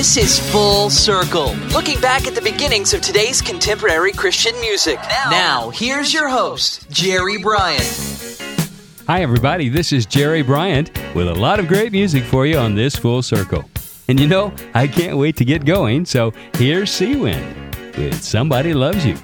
This is Full Circle, looking back at the beginnings of today's contemporary Christian music. Now, now here's your host, Jerry Bryant. Hi, everybody. This is Jerry Bryant with a lot of great music for you on this Full Circle. And you know, I can't wait to get going, so here's Sea Wind with Somebody Loves You.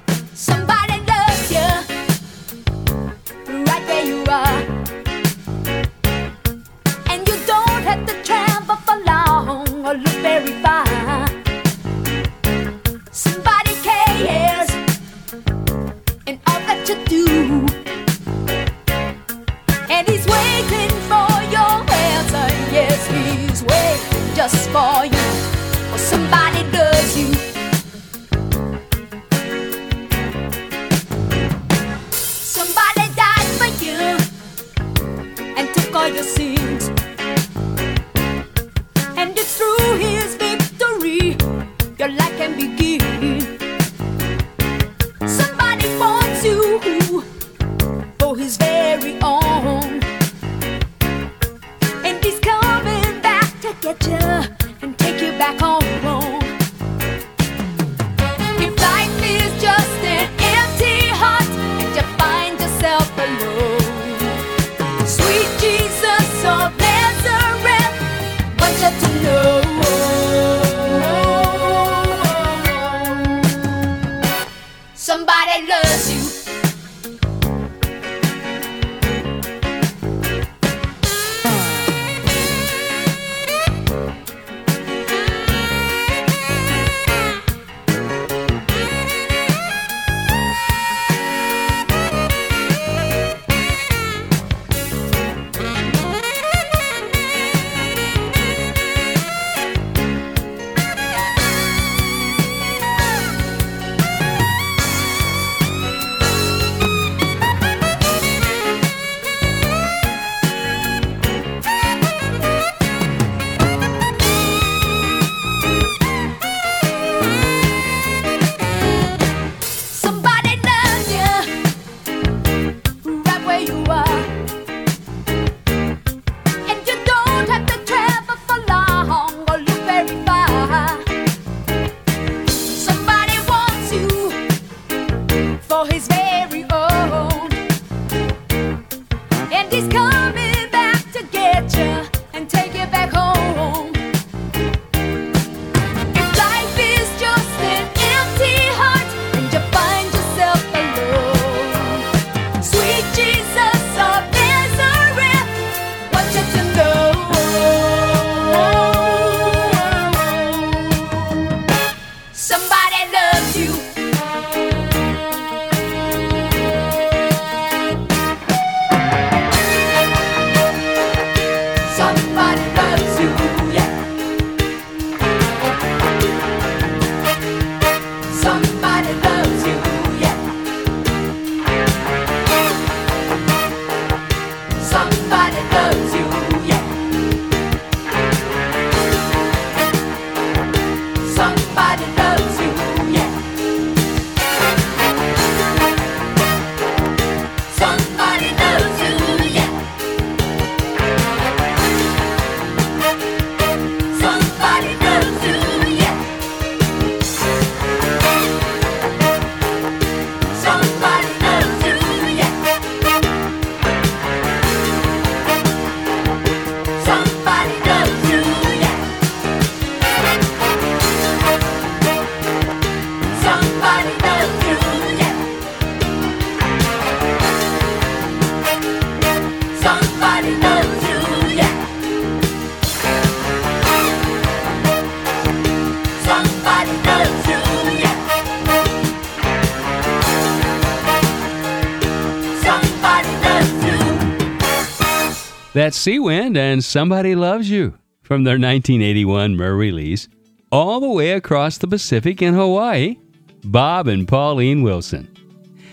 That's Sea Wind and Somebody Loves You from their 1981 Mer release, all the way across the Pacific in Hawaii, Bob and Pauline Wilson.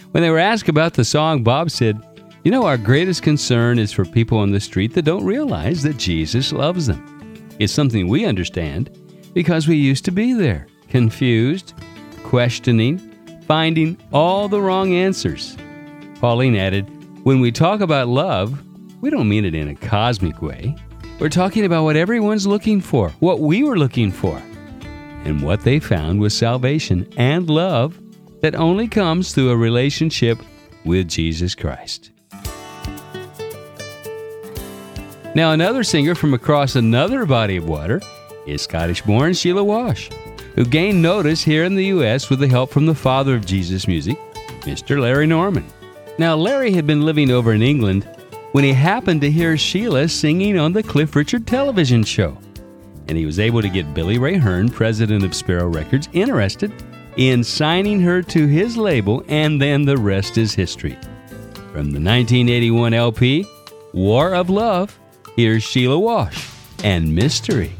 When they were asked about the song, Bob said, You know, our greatest concern is for people on the street that don't realize that Jesus loves them. It's something we understand because we used to be there, confused, questioning, finding all the wrong answers. Pauline added, When we talk about love, we don't mean it in a cosmic way. We're talking about what everyone's looking for, what we were looking for. And what they found was salvation and love that only comes through a relationship with Jesus Christ. Now, another singer from across another body of water is Scottish born Sheila Walsh, who gained notice here in the U.S. with the help from the father of Jesus music, Mr. Larry Norman. Now, Larry had been living over in England when he happened to hear Sheila singing on the Cliff Richard television show. And he was able to get Billy Ray Hearn, president of Sparrow Records, interested in signing her to his label, and then the rest is history. From the 1981 LP, War of Love, here's Sheila Walsh and Mystery.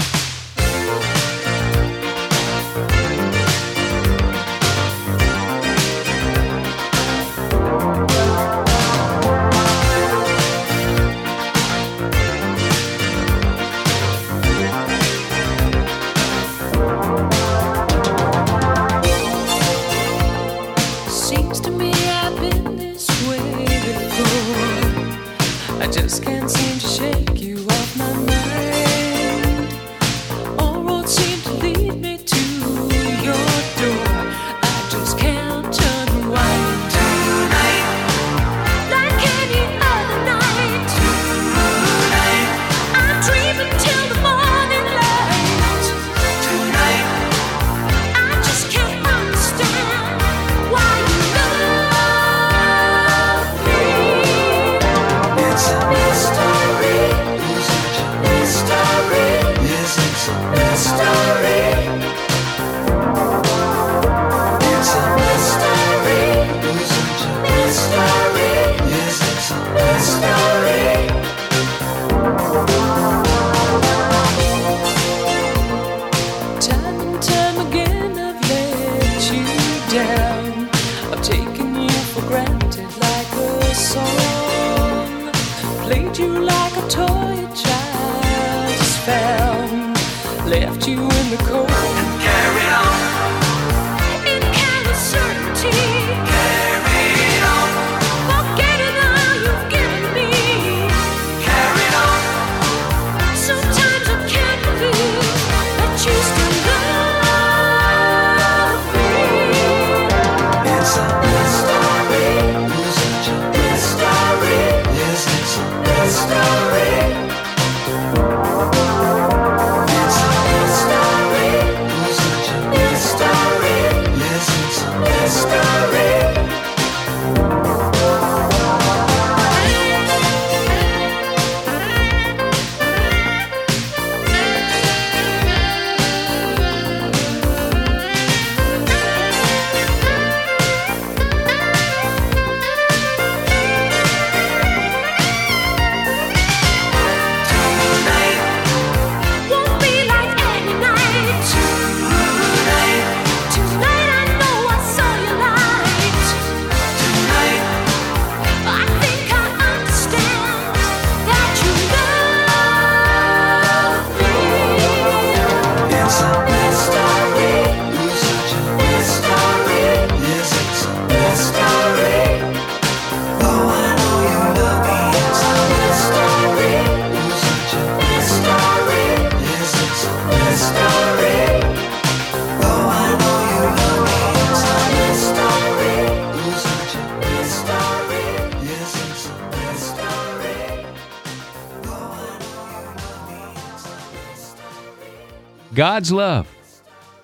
God's love,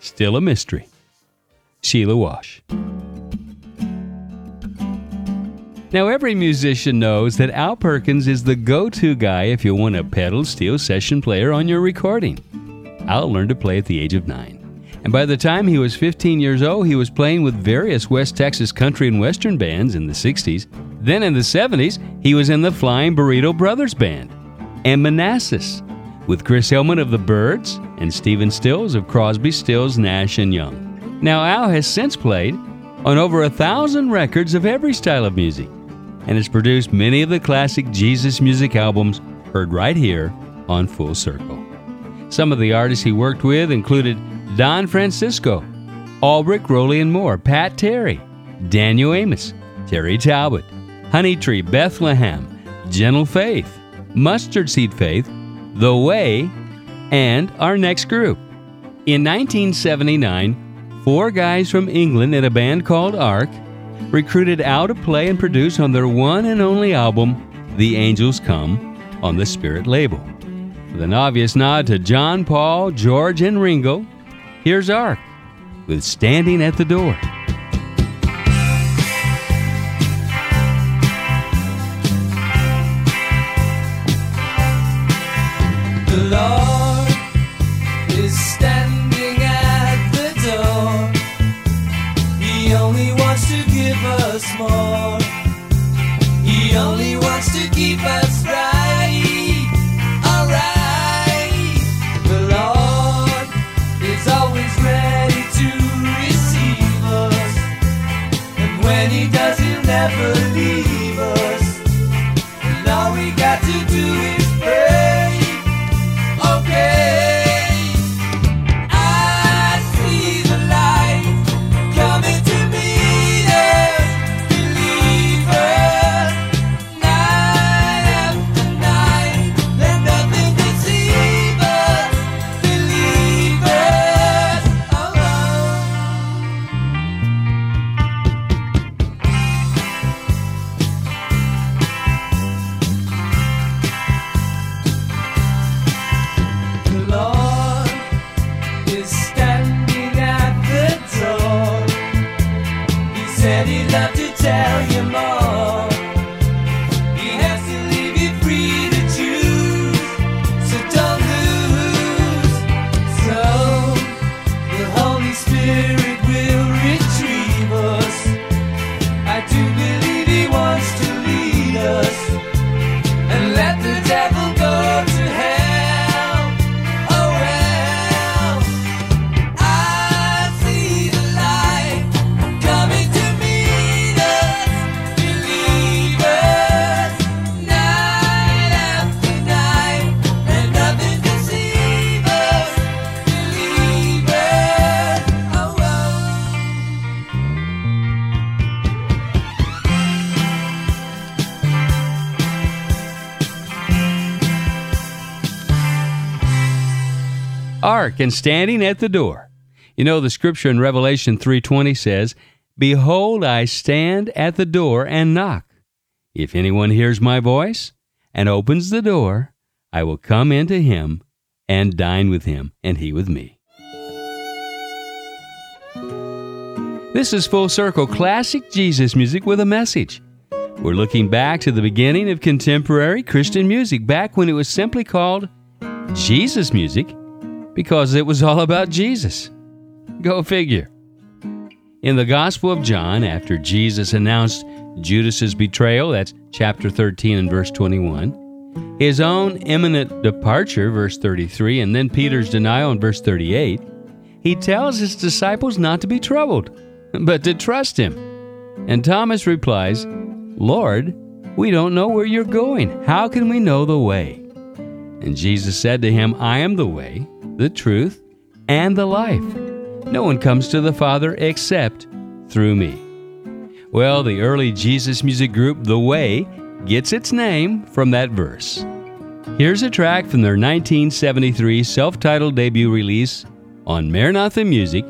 still a mystery. Sheila Walsh. Now, every musician knows that Al Perkins is the go to guy if you want a pedal steel session player on your recording. Al learned to play at the age of nine. And by the time he was 15 years old, he was playing with various West Texas country and western bands in the 60s. Then in the 70s, he was in the Flying Burrito Brothers Band and Manassas, with Chris Hillman of the Byrds and Stephen Stills of Crosby, Stills, Nash and Young. Now, Al has since played on over a thousand records of every style of music and has produced many of the classic Jesus music albums heard right here on Full Circle. Some of the artists he worked with included Don Francisco, Albrecht Roley and Moore, Pat Terry, Daniel Amos, Terry Talbot, Honey Tree, Bethlehem, Gentle Faith, Mustard Seed Faith, The Way, and our next group. In 1979, four guys from England in a band called Ark recruited Al to play and produce on their one and only album, The Angels Come, on the Spirit label. With an obvious nod to John, Paul, George, and Ringo, here's Ark with Standing at the Door. Ark and standing at the door. You know the scripture in Revelation 3:20 says, "Behold, I stand at the door and knock. If anyone hears my voice and opens the door, I will come into him and dine with him and he with me." This is Full Circle classic Jesus music with a message. We're looking back to the beginning of contemporary Christian music, back when it was simply called Jesus music because it was all about Jesus. Go figure. In the Gospel of John, after Jesus announced Judas's betrayal, that's chapter 13 and verse 21, his own imminent departure, verse 33, and then Peter's denial in verse 38, he tells his disciples not to be troubled, but to trust him. And Thomas replies, Lord, we don't know where you're going. How can we know the way? And Jesus said to him, I am the way, the truth, and the life. No one comes to the Father except through me. Well, the early Jesus music group, The Way, gets its name from that verse. Here's a track from their 1973 self titled debut release on Maranatha Music,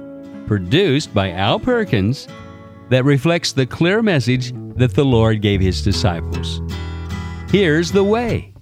produced by Al Perkins, that reflects the clear message that the Lord gave his disciples. Here's The Way.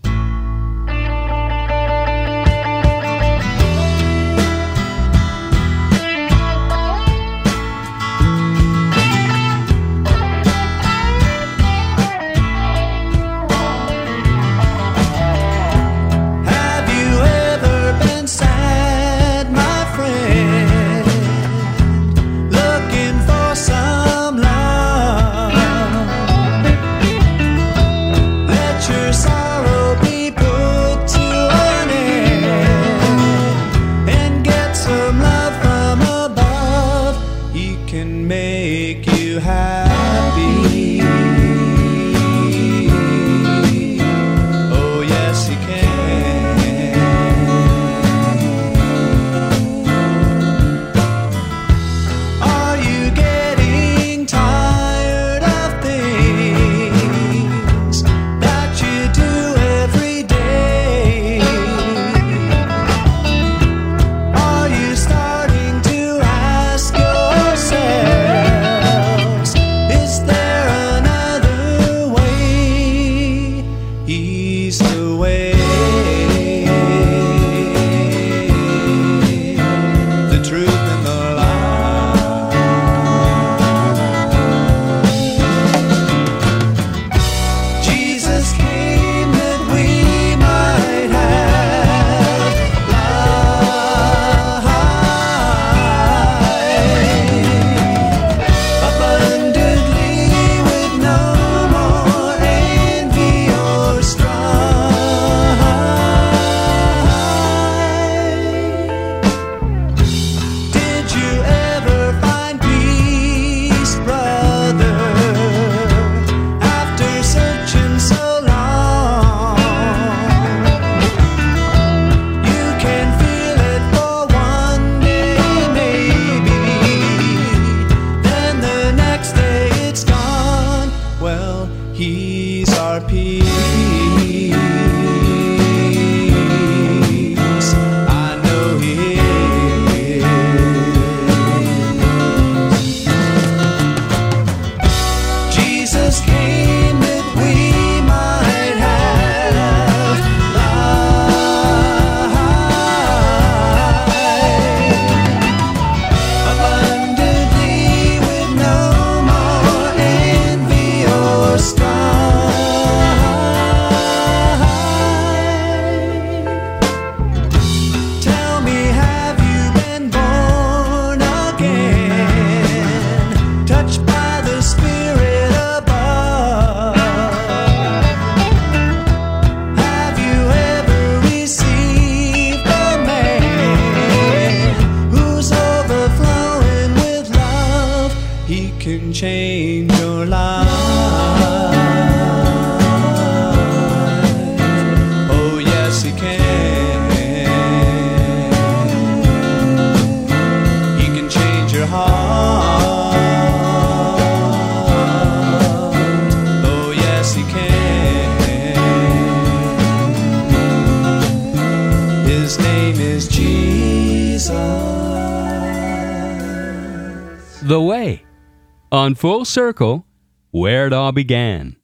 On Full Circle, where it all began.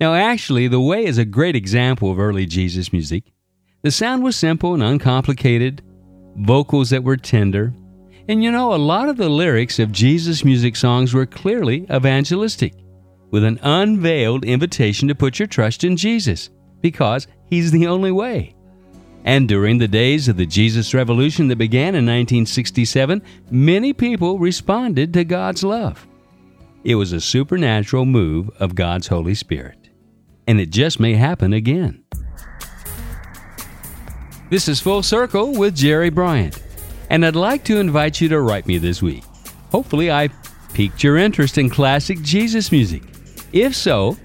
Now, actually, The Way is a great example of early Jesus music. The sound was simple and uncomplicated, vocals that were tender, and you know, a lot of the lyrics of Jesus music songs were clearly evangelistic, with an unveiled invitation to put your trust in Jesus, because He's the only way. And during the days of the Jesus Revolution that began in 1967, many people responded to God's love. It was a supernatural move of God's Holy Spirit. And it just may happen again. This is Full Circle with Jerry Bryant, and I'd like to invite you to write me this week. Hopefully, I piqued your interest in classic Jesus music. If so,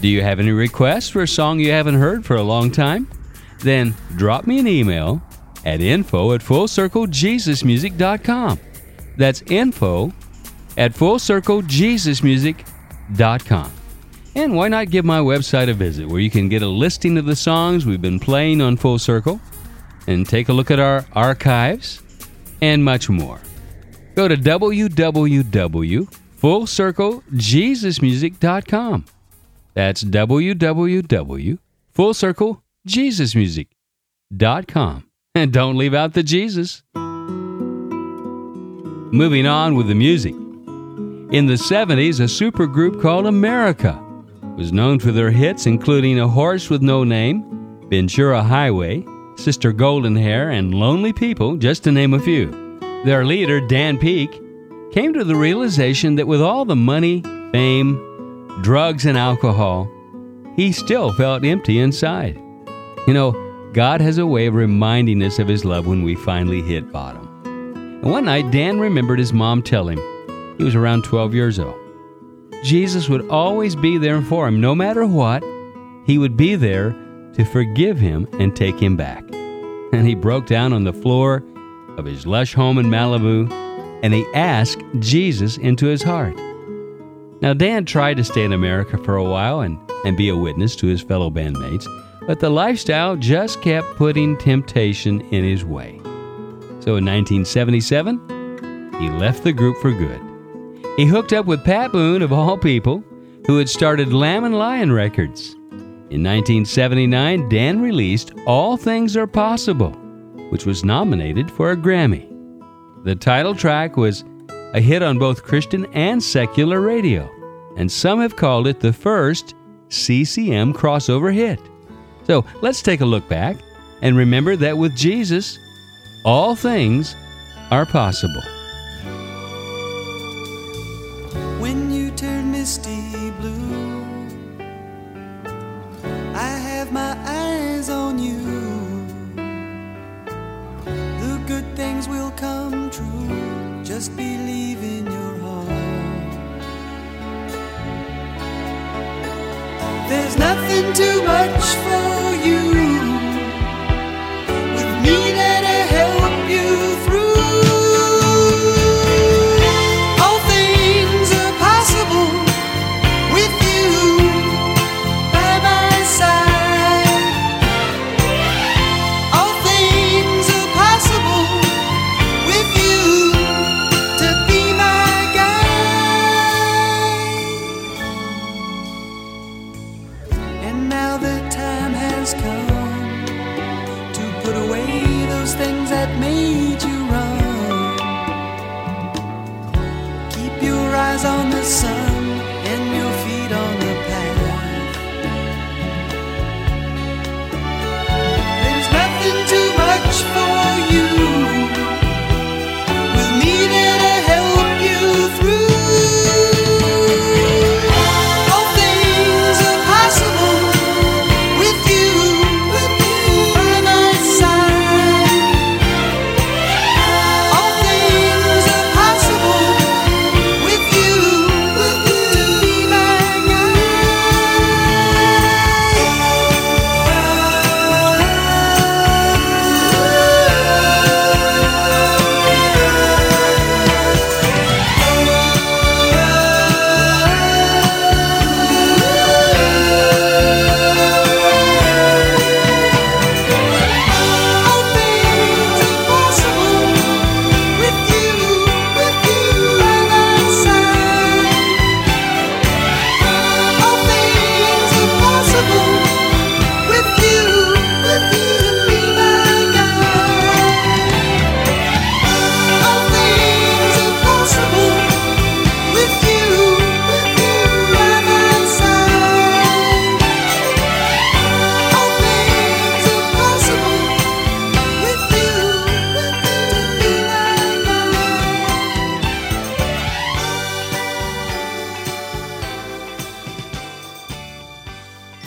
do you have any requests for a song you haven't heard for a long time? Then drop me an email at info at fullcirclejesusmusic.com. That's info at fullcirclejesusmusic.com. And why not give my website a visit where you can get a listing of the songs we've been playing on Full Circle and take a look at our archives and much more. Go to www.fullcirclejesusmusic.com. That's www.fullcirclejesusmusic.com. And don't leave out the Jesus. Moving on with the music. In the 70s, a supergroup called America was known for their hits including A Horse with No Name, Ventura Highway, Sister Golden Hair, and Lonely People, just to name a few. Their leader, Dan Peek, came to the realization that with all the money, fame, drugs, and alcohol, he still felt empty inside. You know, God has a way of reminding us of His love when we finally hit bottom. And one night, Dan remembered his mom telling him, he was around 12 years old, Jesus would always be there for him, no matter what. He would be there to forgive him and take him back. And he broke down on the floor of his lush home in Malibu and he asked Jesus into his heart. Now, Dan tried to stay in America for a while and, and be a witness to his fellow bandmates, but the lifestyle just kept putting temptation in his way. So in 1977, he left the group for good. He hooked up with Pat Boone, of all people, who had started Lamb and Lion Records. In 1979, Dan released All Things Are Possible, which was nominated for a Grammy. The title track was a hit on both Christian and secular radio, and some have called it the first CCM crossover hit. So let's take a look back and remember that with Jesus, all things are possible. Nothing too much for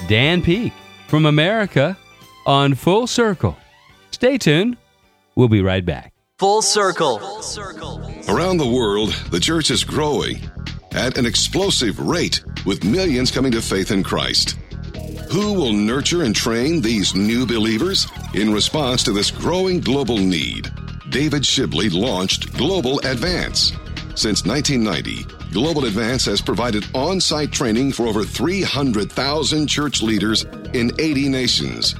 Dan Peek from America on Full Circle. Stay tuned. We'll be right back. Full circle. Full circle. Around the world, the church is growing at an explosive rate with millions coming to faith in Christ. Who will nurture and train these new believers? In response to this growing global need, David Shibley launched Global Advance. Since 1990, Global Advance has provided on site training for over 300,000 church leaders in 80 nations.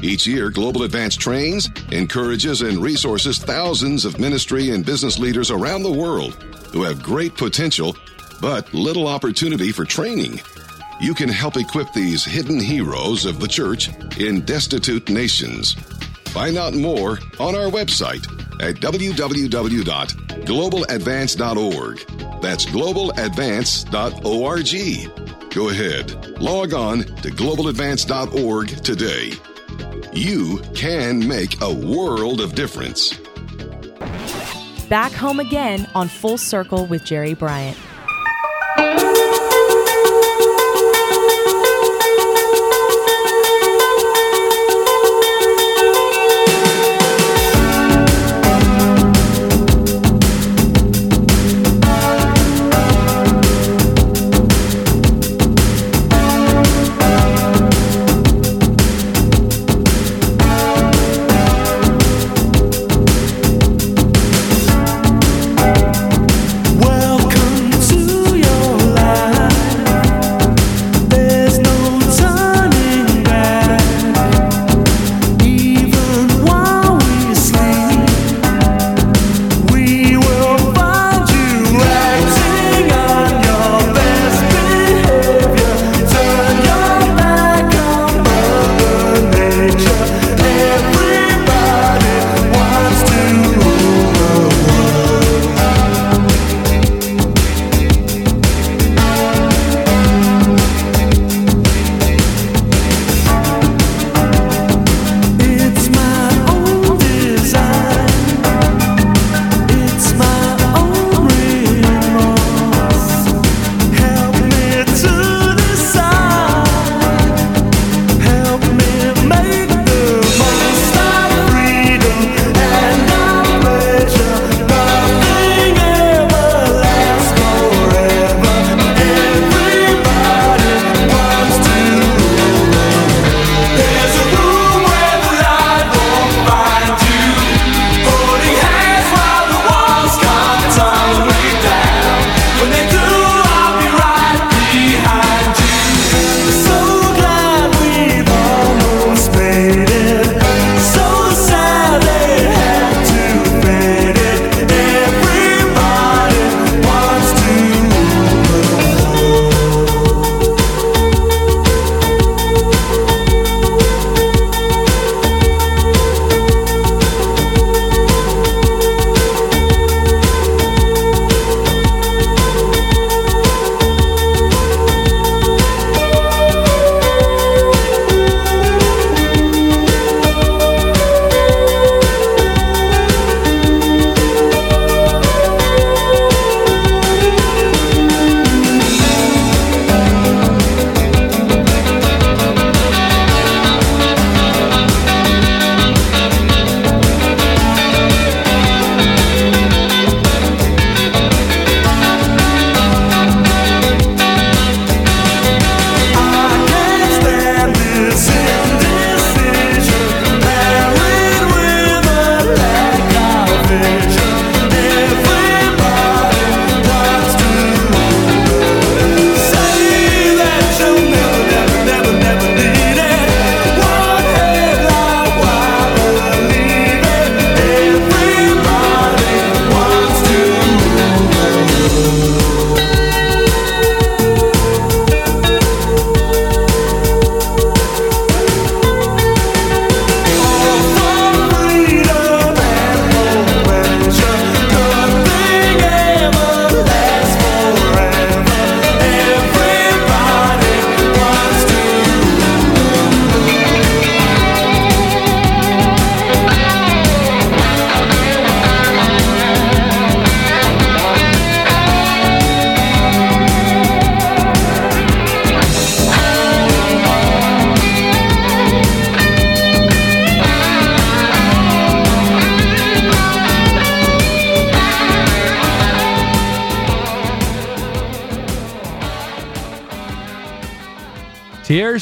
Each year, Global Advance trains, encourages, and resources thousands of ministry and business leaders around the world who have great potential but little opportunity for training. You can help equip these hidden heroes of the church in destitute nations. Find out more on our website at www.globaladvance.org. That's globaladvance.org. Go ahead, log on to globaladvance.org today. You can make a world of difference. Back home again on Full Circle with Jerry Bryant.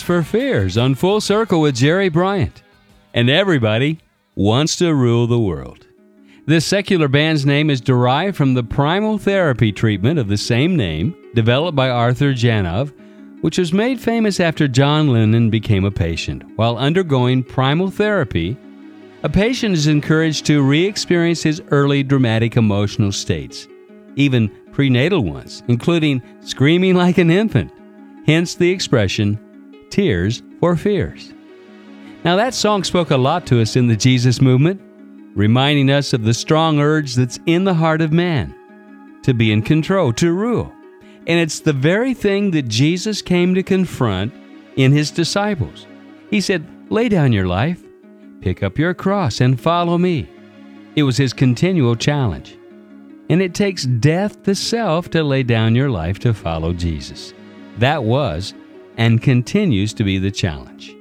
For Fears on Full Circle with Jerry Bryant. And everybody wants to rule the world. This secular band's name is derived from the primal therapy treatment of the same name, developed by Arthur Janov, which was made famous after John Lennon became a patient. While undergoing primal therapy, a patient is encouraged to re experience his early dramatic emotional states, even prenatal ones, including screaming like an infant, hence the expression Tears for Fears. Now, that song spoke a lot to us in the Jesus movement, reminding us of the strong urge that's in the heart of man to be in control, to rule. And it's the very thing that Jesus came to confront in his disciples. He said, Lay down your life, pick up your cross, and follow me. It was his continual challenge. And it takes death to self to lay down your life to follow Jesus. That was and continues to be the challenge.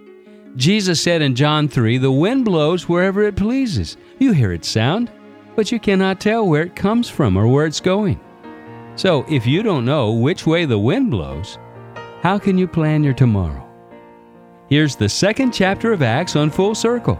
Jesus said in John 3 The wind blows wherever it pleases. You hear its sound, but you cannot tell where it comes from or where it's going. So, if you don't know which way the wind blows, how can you plan your tomorrow? Here's the second chapter of Acts on Full Circle.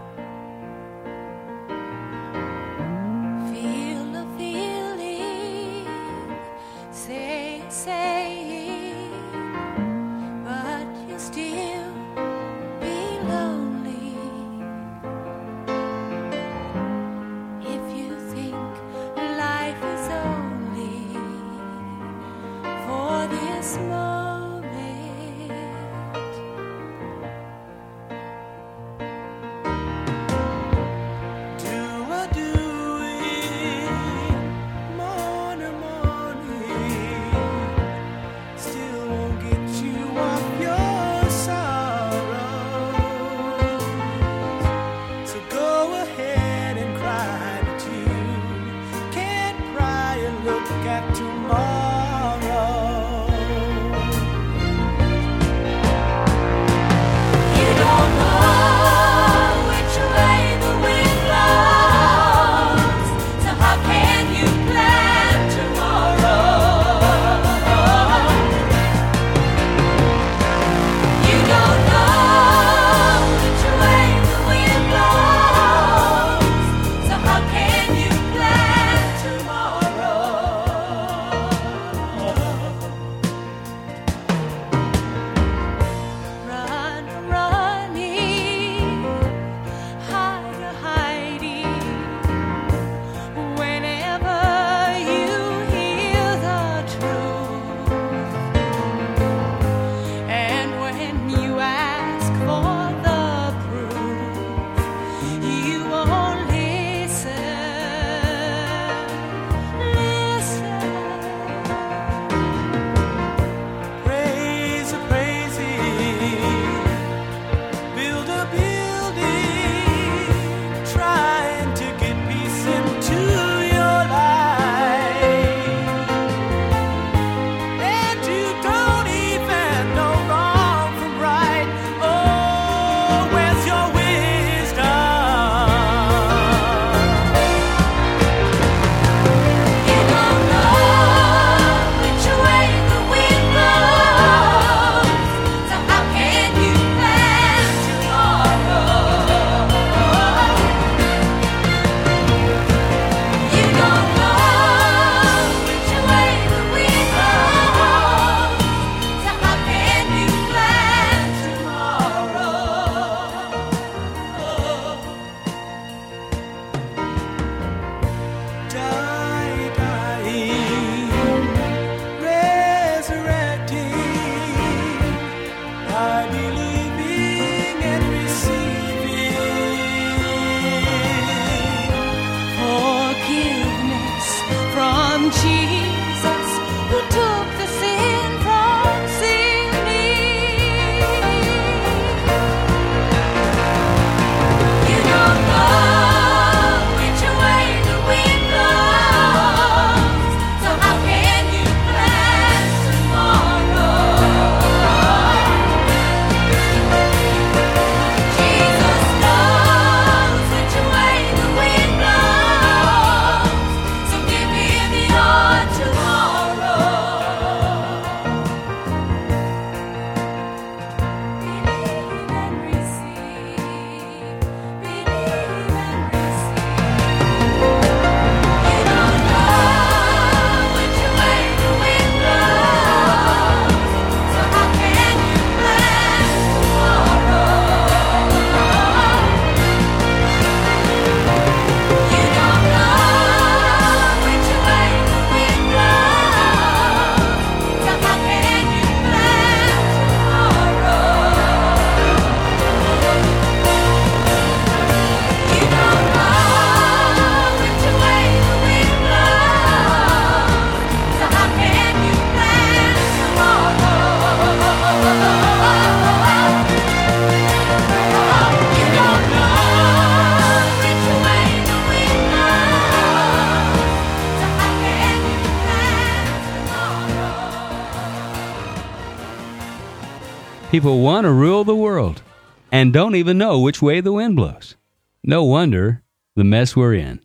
People want to rule the world and don't even know which way the wind blows. No wonder the mess we're in.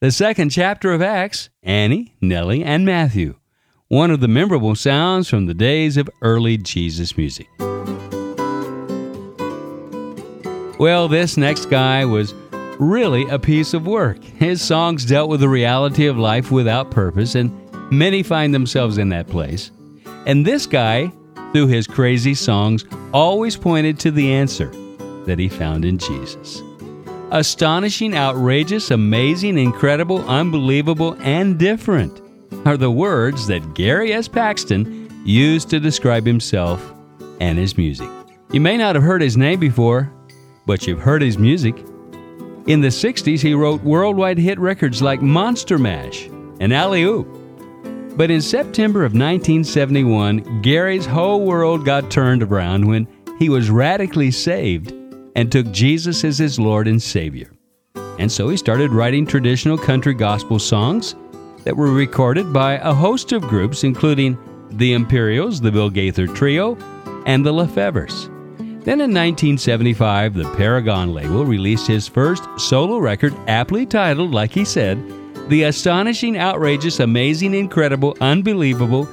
The second chapter of Acts Annie, Nellie, and Matthew. One of the memorable sounds from the days of early Jesus music. Well, this next guy was really a piece of work. His songs dealt with the reality of life without purpose, and many find themselves in that place. And this guy, through his crazy songs, always pointed to the answer that he found in Jesus. Astonishing, outrageous, amazing, incredible, unbelievable, and different are the words that Gary S. Paxton used to describe himself and his music. You may not have heard his name before, but you've heard his music. In the 60s, he wrote worldwide hit records like Monster Mash and Alley Oop. But in September of 1971, Gary's whole world got turned around when he was radically saved and took Jesus as his Lord and Savior. And so he started writing traditional country gospel songs that were recorded by a host of groups, including the Imperials, the Bill Gaither Trio, and the Lefevres. Then in 1975, the Paragon label released his first solo record, aptly titled, like he said, The Astonishing, Outrageous, Amazing, Incredible, Unbelievable,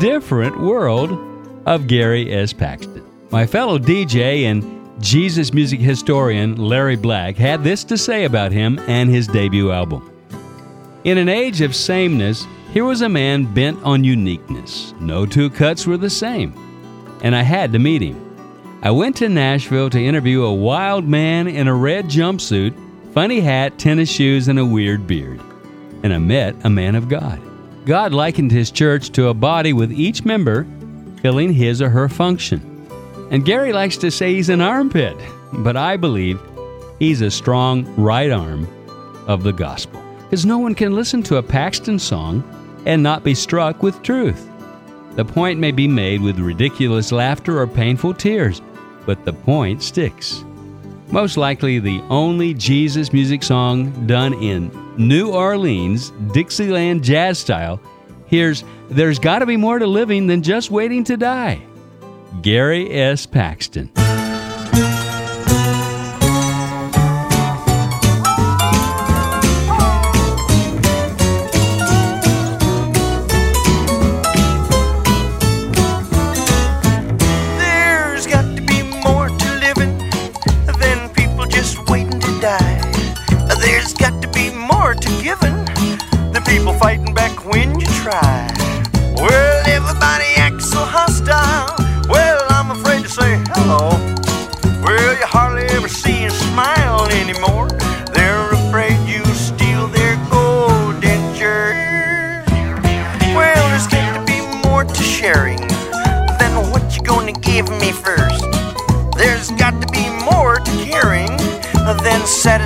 Different World of Gary S. Paxton. My fellow DJ and Jesus music historian Larry Black had this to say about him and his debut album. In an age of sameness, here was a man bent on uniqueness. No two cuts were the same, and I had to meet him. I went to Nashville to interview a wild man in a red jumpsuit, funny hat, tennis shoes, and a weird beard. And I met a man of God. God likened his church to a body with each member filling his or her function. And Gary likes to say he's an armpit, but I believe he's a strong right arm of the gospel. Because no one can listen to a Paxton song and not be struck with truth. The point may be made with ridiculous laughter or painful tears, but the point sticks. Most likely the only Jesus music song done in New Orleans, Dixieland jazz style. Here's There's Gotta Be More to Living Than Just Waiting to Die. Gary S. Paxton. Than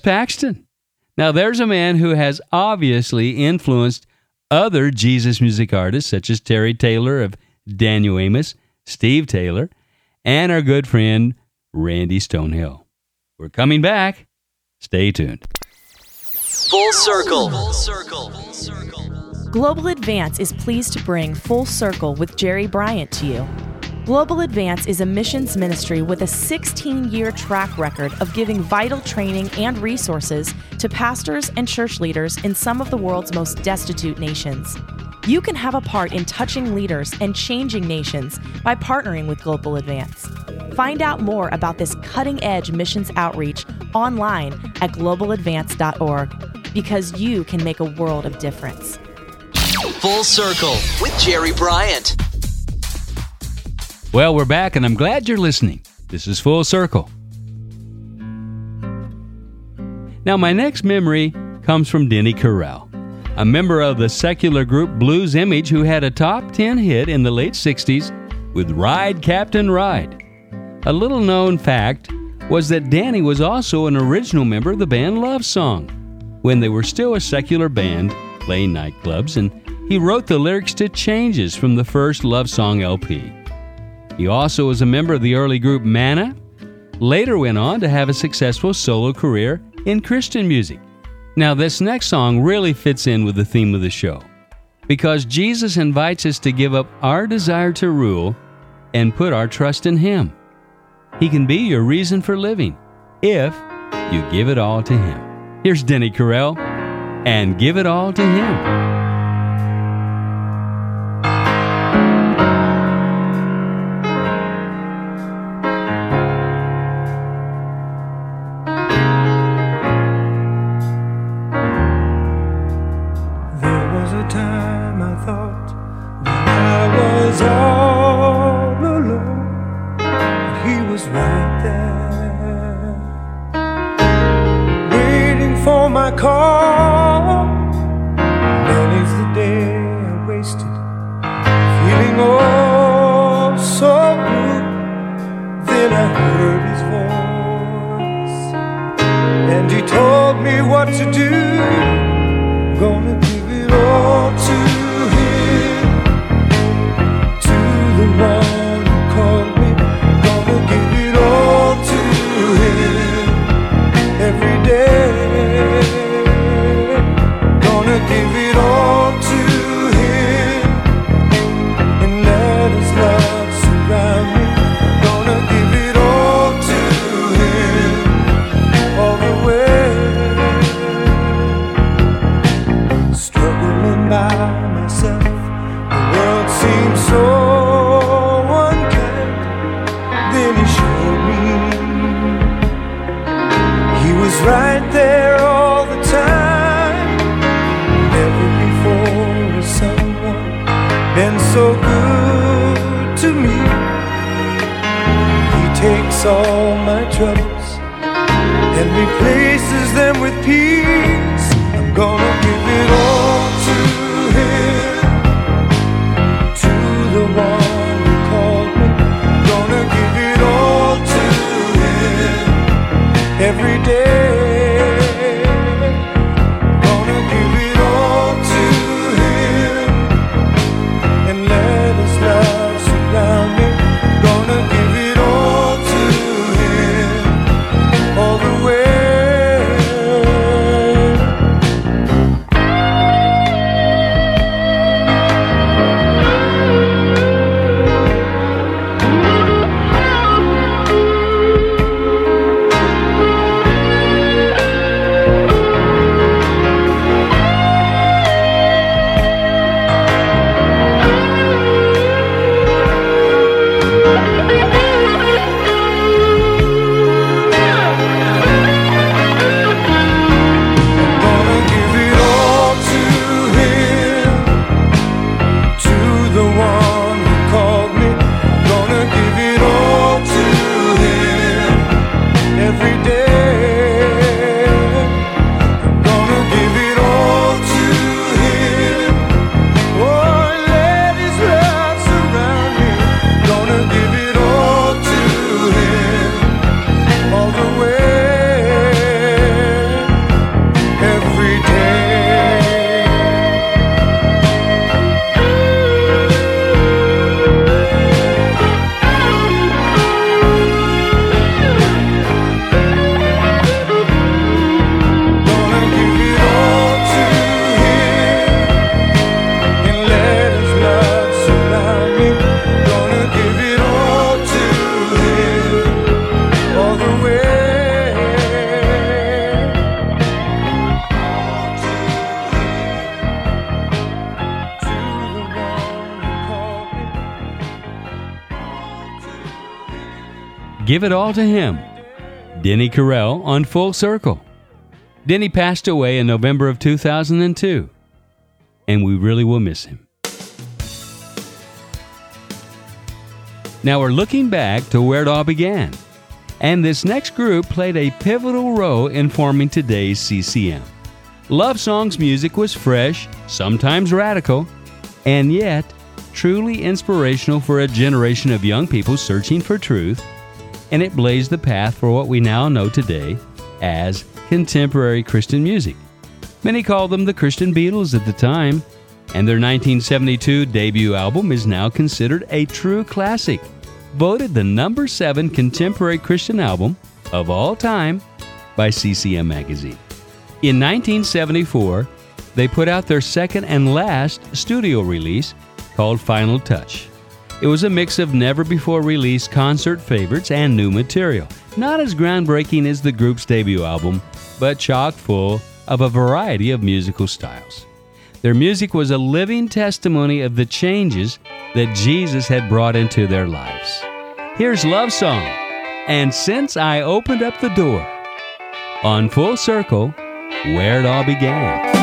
Gary Paxton. Now, there's a man who has obviously influenced other Jesus music artists, such as Terry Taylor of Daniel Amos, Steve Taylor, and our good friend Randy Stonehill. We're coming back. Stay tuned. Full circle. Full circle. Full circle. Global Advance is pleased to bring Full Circle with Jerry Bryant to you. Global Advance is a missions ministry with a 16 year track record of giving vital training and resources to pastors and church leaders in some of the world's most destitute nations. You can have a part in touching leaders and changing nations by partnering with Global Advance. Find out more about this cutting edge missions outreach online at globaladvance.org because you can make a world of difference. Full circle with Jerry Bryant. Well, we're back, and I'm glad you're listening. This is Full Circle. Now, my next memory comes from Denny Correll, a member of the secular group Blues Image who had a top 10 hit in the late 60s with Ride Captain Ride. A little known fact was that Danny was also an original member of the band Love Song when they were still a secular band playing nightclubs, and he wrote the lyrics to Changes from the first Love Song LP. He also was a member of the early group Manna, later went on to have a successful solo career in Christian music. Now, this next song really fits in with the theme of the show because Jesus invites us to give up our desire to rule and put our trust in Him. He can be your reason for living if you give it all to Him. Here's Denny Correll and give it all to Him. Give It All to Him. Denny Correll on Full Circle. Denny passed away in November of 2002, and we really will miss him. Now we're looking back to where it all began, and this next group played a pivotal role in forming today's CCM. Love Songs music was fresh, sometimes radical, and yet truly inspirational for a generation of young people searching for truth, and it blazed the path for what we now know today as contemporary Christian music. Many called them the Christian Beatles at the time, and their 1972 debut album is now considered a true classic, voted the number 7 contemporary Christian album of all time by CCM magazine. In 1974, they put out their second and last studio release called Final Touch. It was a mix of never before released concert favorites and new material. Not as groundbreaking as the group's debut album, but chock full of a variety of musical styles. Their music was a living testimony of the changes that Jesus had brought into their lives. Here's Love Song and Since I Opened Up the Door on Full Circle, where it all began.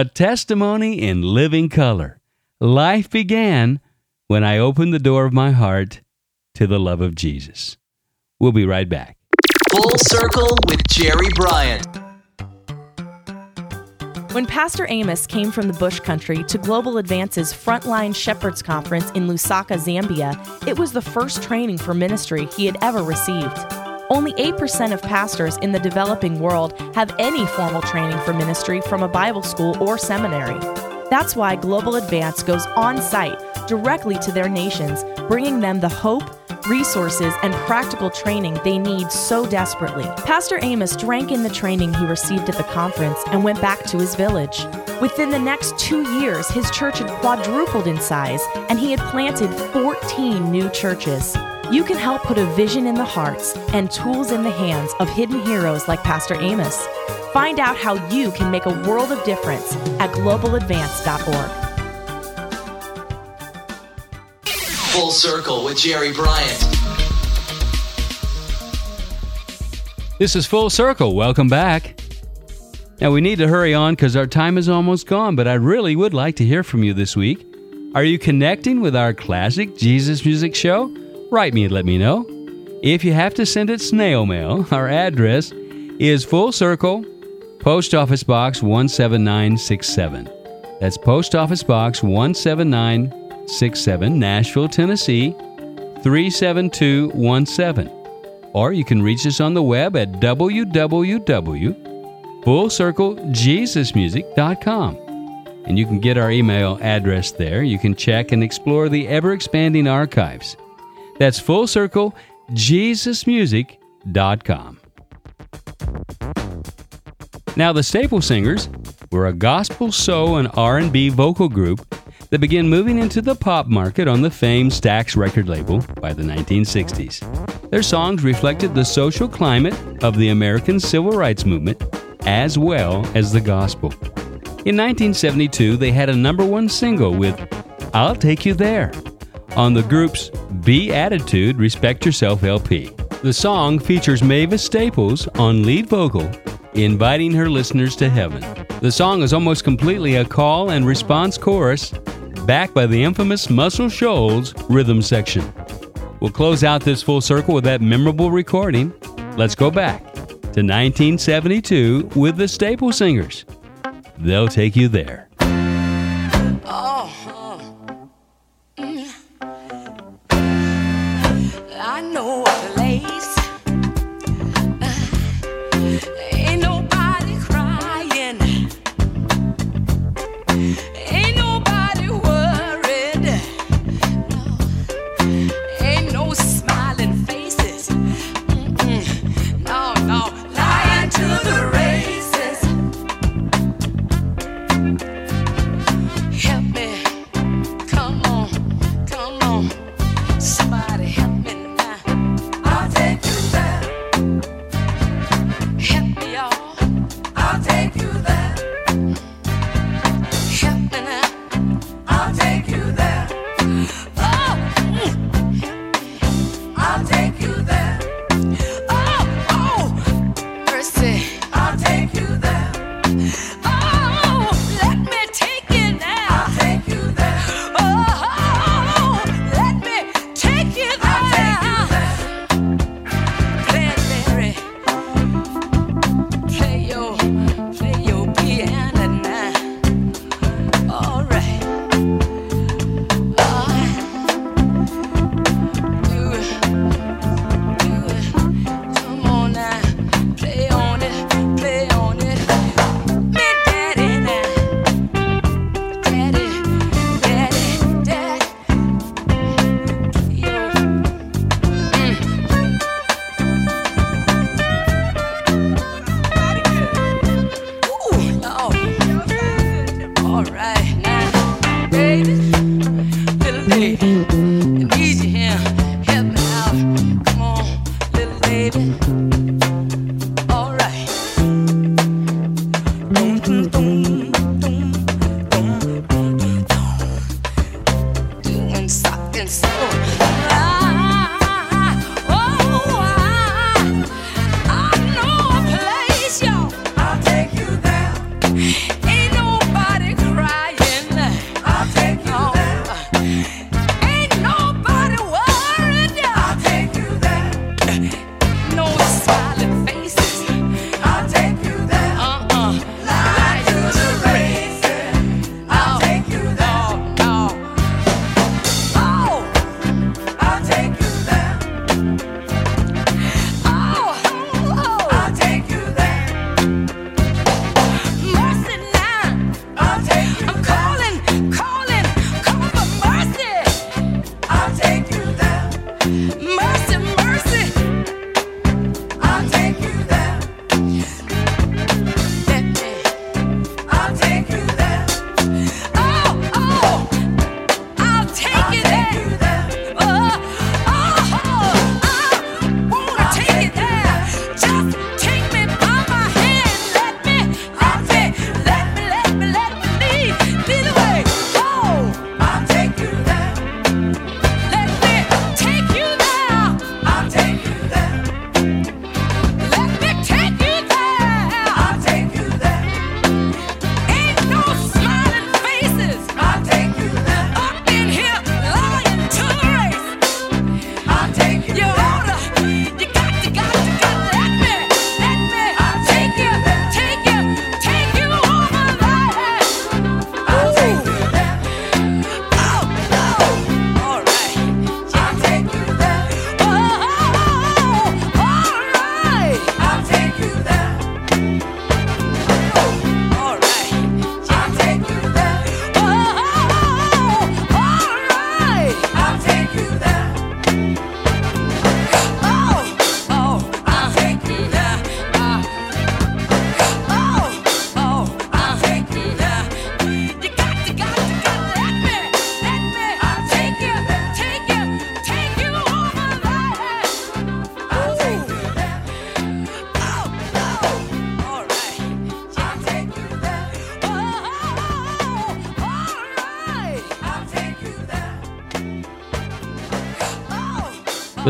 A testimony in living color. Life began when I opened the door of my heart to the love of Jesus. We'll be right back. Full Circle with Jerry Bryant. When Pastor Amos came from the bush country to Global Advance's Frontline Shepherds Conference in Lusaka, Zambia, it was the first training for ministry he had ever received. Only 8% of pastors in the developing world have any formal training for ministry from a Bible school or seminary. That's why Global Advance goes on site directly to their nations, bringing them the hope, resources, and practical training they need so desperately. Pastor Amos drank in the training he received at the conference and went back to his village. Within the next two years, his church had quadrupled in size and he had planted 14 new churches. You can help put a vision in the hearts and tools in the hands of hidden heroes like Pastor Amos. Find out how you can make a world of difference at globaladvance.org. Full Circle with Jerry Bryant. This is Full Circle. Welcome back. Now, we need to hurry on because our time is almost gone, but I really would like to hear from you this week. Are you connecting with our classic Jesus Music Show? Write me and let me know. If you have to send it snail mail, our address is Full Circle, Post Office Box 17967. That's Post Office Box 17967, Nashville, Tennessee 37217. Or you can reach us on the web at www.fullcirclejesusmusic.com. And you can get our email address there. You can check and explore the ever expanding archives. That's fullcirclejesusmusic.com. Now, the Staple Singers were a gospel, soul, and R&B vocal group that began moving into the pop market on the famed Stax record label by the 1960s. Their songs reflected the social climate of the American civil rights movement as well as the gospel. In 1972, they had a number one single with I'll Take You There on the group's Be Altitude Respect Yourself LP. The song features Mavis Staples on lead vocal, inviting her listeners to heaven. The song is almost completely a call and response chorus, backed by the infamous Muscle Shoals rhythm section. We'll close out this full circle with that memorable recording. Let's go back to 1972 with the Staple Singers. They'll take you there.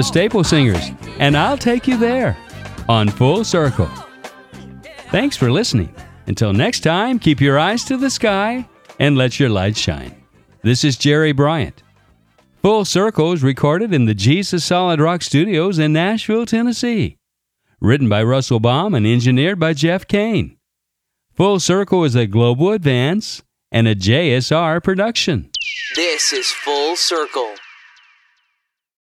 The Staple Singers, and I'll take you there on Full Circle. Thanks for listening. Until next time, keep your eyes to the sky and let your light shine. This is Jerry Bryant. Full Circle is recorded in the Jesus Solid Rock Studios in Nashville, Tennessee. Written by Russell Baum and engineered by Jeff Kane. Full Circle is a Global Advance and a JSR production. This is Full Circle.